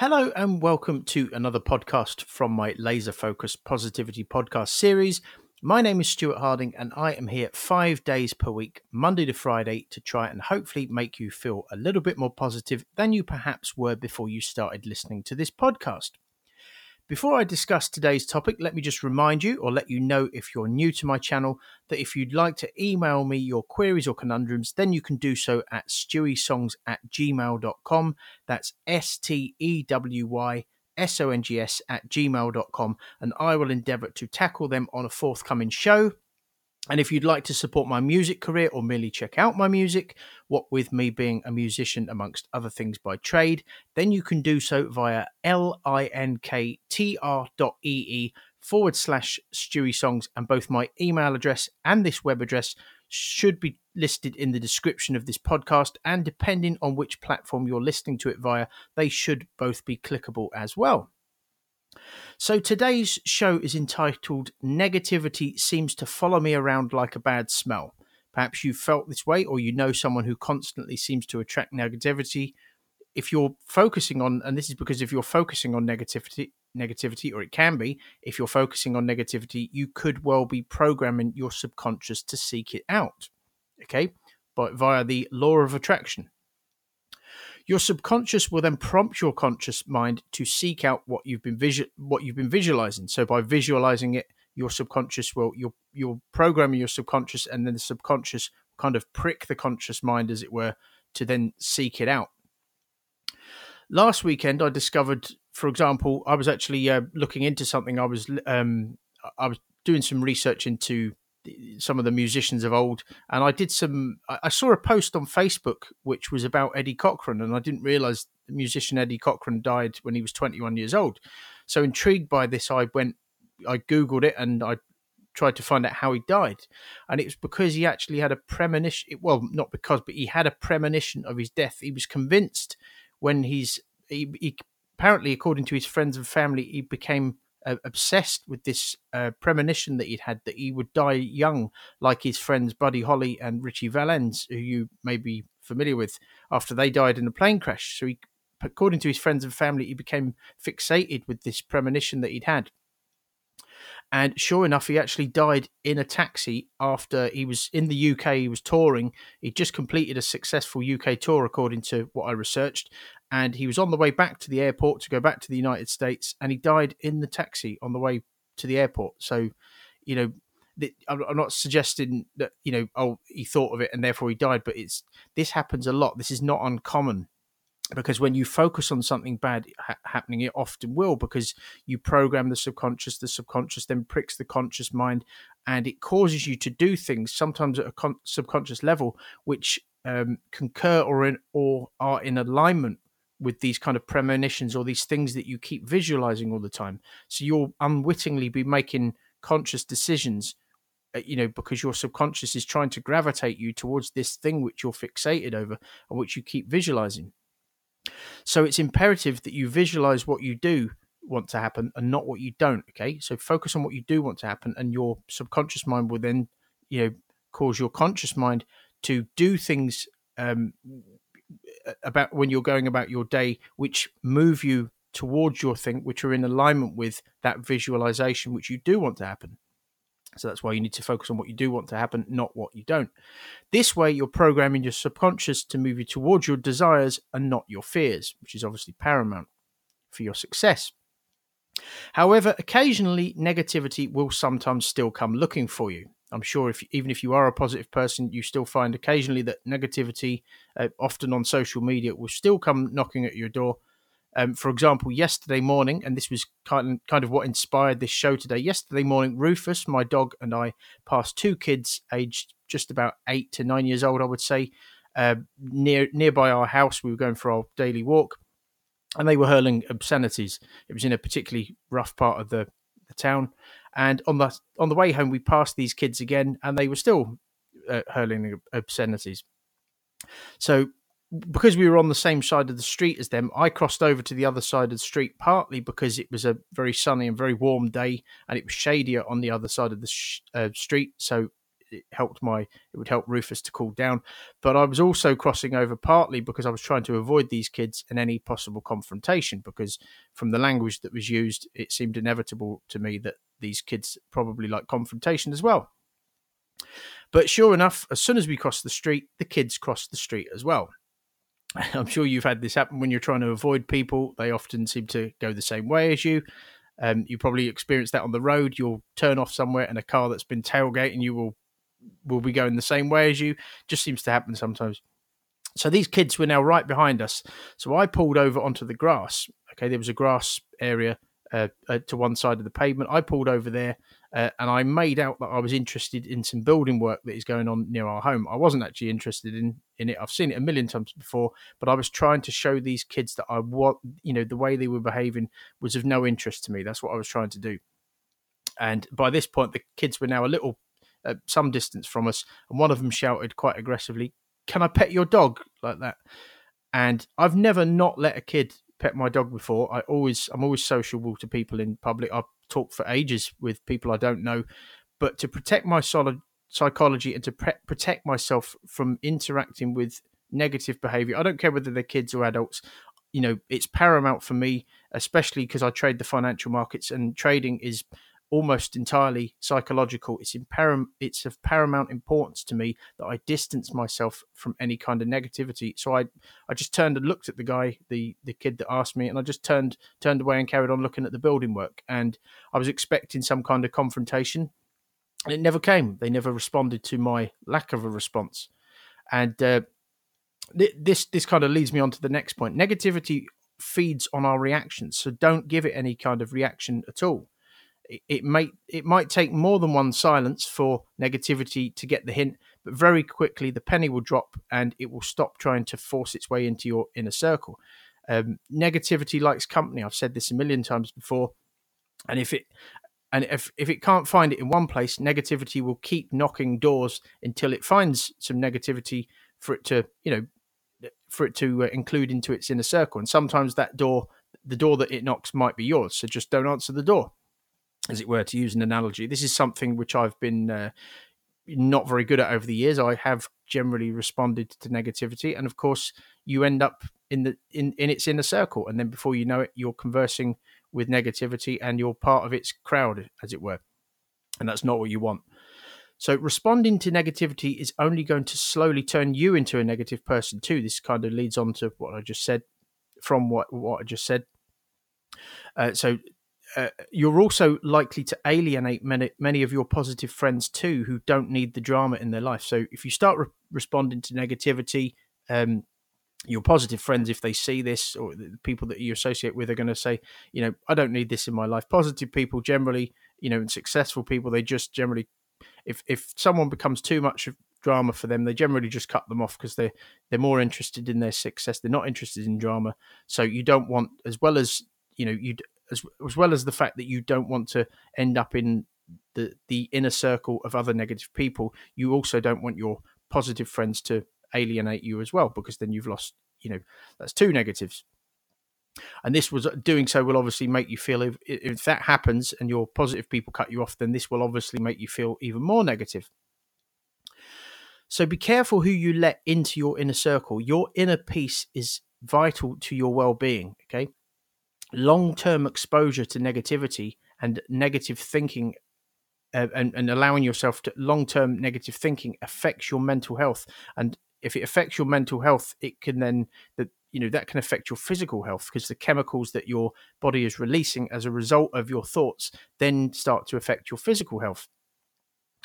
Hello and welcome to another podcast from my Laser Focused Positivity podcast series. My name is Stuart Harding and I am here five days per week, Monday to Friday, to try and hopefully make you feel a little bit more positive than you perhaps were before you started listening to this podcast. Before I discuss today's topic, let me just remind you or let you know if you're new to my channel that if you'd like to email me your queries or conundrums, then you can do so at stewysongs at gmail.com. That's S T E W Y S O N G S at gmail.com, and I will endeavour to tackle them on a forthcoming show. And if you'd like to support my music career or merely check out my music, what with me being a musician amongst other things by trade, then you can do so via linktr.ee forward slash Stewy Songs. And both my email address and this web address should be listed in the description of this podcast. And depending on which platform you're listening to it via, they should both be clickable as well. So today's show is entitled Negativity Seems to Follow Me Around Like a Bad Smell. Perhaps you've felt this way, or you know someone who constantly seems to attract negativity. If you're focusing on, and this is because if you're focusing on negativity, negativity, or it can be, if you're focusing on negativity, you could well be programming your subconscious to seek it out. Okay, but via the law of attraction. Your subconscious will then prompt your conscious mind to seek out what you've been visual what you've been visualizing. So by visualizing it, your subconscious will you'll you'll program your subconscious and then the subconscious kind of prick the conscious mind as it were to then seek it out. Last weekend I discovered for example, I was actually uh, looking into something. I was um, I was doing some research into some of the musicians of old. And i did some i saw a post on facebook which was about eddie cochran and i didn't realize the musician eddie cochran died when he was 21 years old. So intrigued by this i went i googled it and i tried to find out how he died. And it was because he actually had a premonition well not because but he had a premonition of his death. He was convinced when he's he, he apparently according to his friends and family he became uh, obsessed with this uh, premonition that he'd had that he would die young, like his friends Buddy Holly and Ritchie Valens, who you may be familiar with, after they died in a plane crash. So, he, according to his friends and family, he became fixated with this premonition that he'd had. And sure enough, he actually died in a taxi after he was in the UK. He was touring. He just completed a successful UK tour, according to what I researched and he was on the way back to the airport to go back to the United States, and he died in the taxi on the way to the airport. So, you know, I'm not suggesting that you know, oh, he thought of it and therefore he died, but it's this happens a lot. This is not uncommon because when you focus on something bad ha- happening, it often will because you program the subconscious. The subconscious then pricks the conscious mind, and it causes you to do things sometimes at a con- subconscious level which um, concur or in, or are in alignment with these kind of premonitions or these things that you keep visualizing all the time. So you'll unwittingly be making conscious decisions, uh, you know, because your subconscious is trying to gravitate you towards this thing which you're fixated over and which you keep visualizing. So it's imperative that you visualize what you do want to happen and not what you don't. Okay. So focus on what you do want to happen, and your subconscious mind will then, you know, cause your conscious mind to do things um, about when you're going about your day, which move you towards your thing, which are in alignment with that visualization, which you do want to happen. So that's why you need to focus on what you do want to happen, not what you don't. This way, you're programming your subconscious to move you towards your desires and not your fears, which is obviously paramount for your success. However, occasionally negativity will sometimes still come looking for you. I'm sure if even if you are a positive person, you still find occasionally that negativity, uh, often on social media, will still come knocking at your door. Um, for example, yesterday morning, and this was kind kind of what inspired this show today. Yesterday morning, Rufus, my dog, and I passed two kids aged just about eight to nine years old, I would say, uh, near nearby our house. We were going for our daily walk, and they were hurling obscenities. It was in a particularly rough part of the, the town, and on the on the way home, we passed these kids again, and they were still uh, hurling obscenities. So, because we were on the same side of the street as them, I crossed over to the other side of the street, partly because it was a very sunny and very warm day, and it was shadier on the other side of the sh- uh, street. So, it helped my it would help Rufus to cool down. But I was also crossing over partly because I was trying to avoid these kids and any possible confrontation because from the language that was used, it seemed inevitable to me that these kids probably like confrontation as well. But sure enough, as soon as we crossed the street, the kids crossed the street as well. I'm sure you've had this happen when you're trying to avoid people. They often seem to go the same way as you. Um, you probably experienced that on the road. You'll turn off somewhere, and a car that's been tailgating you will will be going the same way as you. Just seems to happen sometimes. So these kids were now right behind us. So I pulled over onto the grass. Okay, there was a grass area uh, uh, to one side of the pavement. I pulled over there uh, and I made out that I was interested in some building work that is going on near our home. I wasn't actually interested in in it. I've seen it a million times before, but I was trying to show these kids that I what you know the way they were behaving was of no interest to me. That's what I was trying to do. And by this point, the kids were now a little uh, some distance from us, and one of them shouted quite aggressively, "Can I pet your dog?" like that. And I've never not let a kid pet my dog before. I always I'm always sociable to people in public. I talk for ages with people I don't know, but to protect my solid psychology and to pre- protect myself from interacting with negative behavior, I don't care whether they're kids or adults. You know, it's paramount for me, especially because I trade the financial markets and trading is almost entirely psychological. It's param- it's of paramount importance to me that I distance myself from any kind of negativity. So I I just turned and looked at the guy, the the kid that asked me, and I just turned turned away and carried on looking at the building work. And I was expecting some kind of confrontation, and it never came. They never responded to my lack of a response. And uh, this this kind of leads me on to the next point. Negativity feeds on our reactions, so don't give it any kind of reaction at all it might it might take more than one silence for negativity to get the hint, but very quickly the penny will drop and it will stop trying to force its way into your inner circle. Um, negativity likes company. I've said this a million times before, and if it and if if it can't find it in one place, negativity will keep knocking doors until it finds some negativity for it to you know for it to uh, include into its inner circle. And sometimes that door, the door that it knocks, might be yours. So just don't answer the door as it were, to use an analogy. This is something which I've been uh, not very good at over the years. I have generally responded to negativity, and of course, you end up in the in, in its inner circle, and then before you know it, you're conversing with negativity, and you're part of its crowd, as it were, and that's not what you want. So responding to negativity is only going to slowly turn you into a negative person too. This kind of leads on to what I just said. From what what I just said, uh, so uh, you're also likely to alienate many many of your positive friends too, who don't need the drama in their life. So if you start re- responding to negativity, um, your positive friends, if they see this, or the people that you associate with, are going to say, you know, I don't need this in my life. Positive people generally, you know, and successful people, they just generally, if if someone becomes too much of drama for them, they generally just cut them off because they they're more interested in their success. They're not interested in drama. So you don't want, as well as you know, you as, as well as the fact that you don't want to end up in the the inner circle of other negative people you also don't want your positive friends to alienate you as well because then you've lost you know that's two negatives. And this was uh, doing so will obviously make you feel if, if that happens and your positive people cut you off then this will obviously make you feel even more negative. So be careful who you let into your inner circle. Your inner peace is vital to your well-being okay long term exposure to negativity and negative thinking uh, and, and allowing yourself to long term negative thinking affects your mental health. And if it affects your mental health, it can then that you know that can affect your physical health because the chemicals that your body is releasing as a result of your thoughts then start to affect your physical health.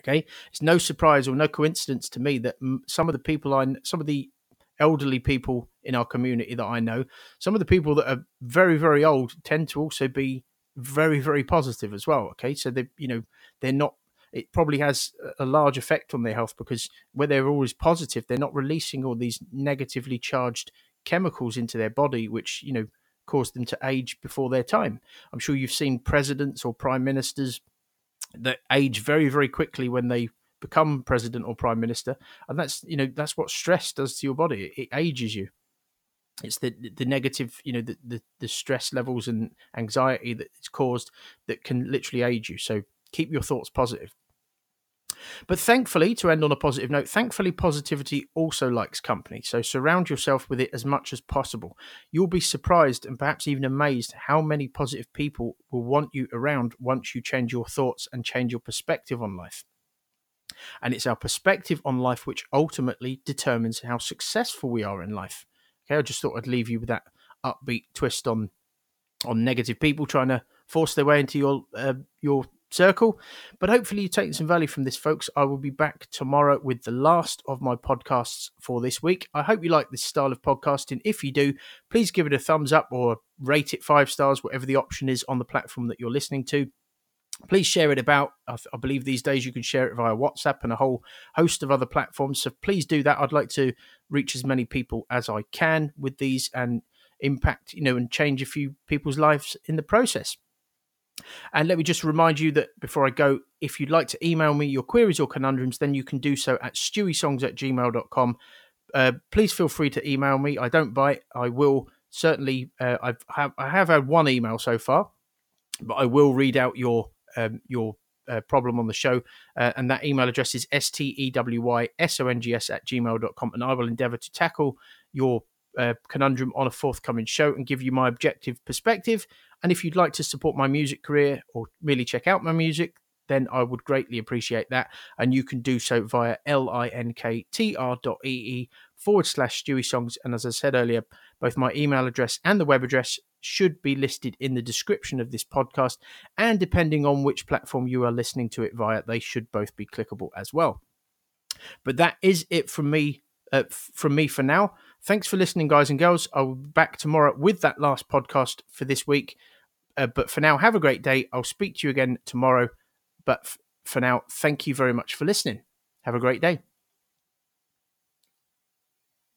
Okay, it's no surprise or no coincidence to me that some of the people I, some of the elderly people in our community that I know, some of the people that are very, very old tend to also be very, very positive as well. Okay. So they, you know, they're not, it probably has a large effect on their health because where they're always positive, they're not releasing all these negatively charged chemicals into their body, which, you know, cause them to age before their time. I'm sure you've seen presidents or prime ministers that age very, very quickly when they become president or prime minister, and that's you know that's what stress does to your body. It, ages you. It's the the negative, you know, the, the the stress levels and anxiety that it's caused that can literally age you. So keep your thoughts positive. But thankfully, to end on a positive note, thankfully, positivity also likes company. So surround yourself with it as much as possible. You'll be surprised and perhaps even amazed how many positive people will want you around once you change your thoughts and change your perspective on life. And it's our perspective on life which ultimately determines how successful we are in life. Okay, I just thought I'd leave you with that upbeat twist on on negative people trying to force their way into your uh, your circle. But hopefully, you're taking some value from this, folks. I will be back tomorrow with the last of my podcasts for this week. I hope you like this style of podcasting. If you do, please give it a thumbs up or rate it five stars, whatever the option is on the platform that you're listening to. Please share it about. I, th- I believe these days you can share it via WhatsApp and a whole host of other platforms. So please do that. I'd like to reach as many people as I can with these and impact, you know, and change a few people's lives in the process. And let me just remind you that before I go, if you'd like to email me your queries or conundrums, then you can do so at stewysongs at gmail.com. Uh, please feel free to email me. I don't bite. I will certainly, uh, I've, have, I have had one email so far, but I will read out your um, your uh, problem on the show. Uh, and that email address is S-T-E-W-Y-S-O-N-G-S at gmail.com. And I will endeavor to tackle your uh, conundrum on a forthcoming show and give you my objective perspective. And if you'd like to support my music career or really check out my music, then I would greatly appreciate that. And you can do so via linktr.ee forward slash Stewy Songs. And as I said earlier, both my email address and the web address should be listed in the description of this podcast. And depending on which platform you are listening to it via, they should both be clickable as well. But that is it from me. Uh, from me for now. Thanks for listening, guys and girls. I'll be back tomorrow with that last podcast for this week. Uh, but for now, have a great day. I'll speak to you again tomorrow. But f- for now, thank you very much for listening. Have a great day.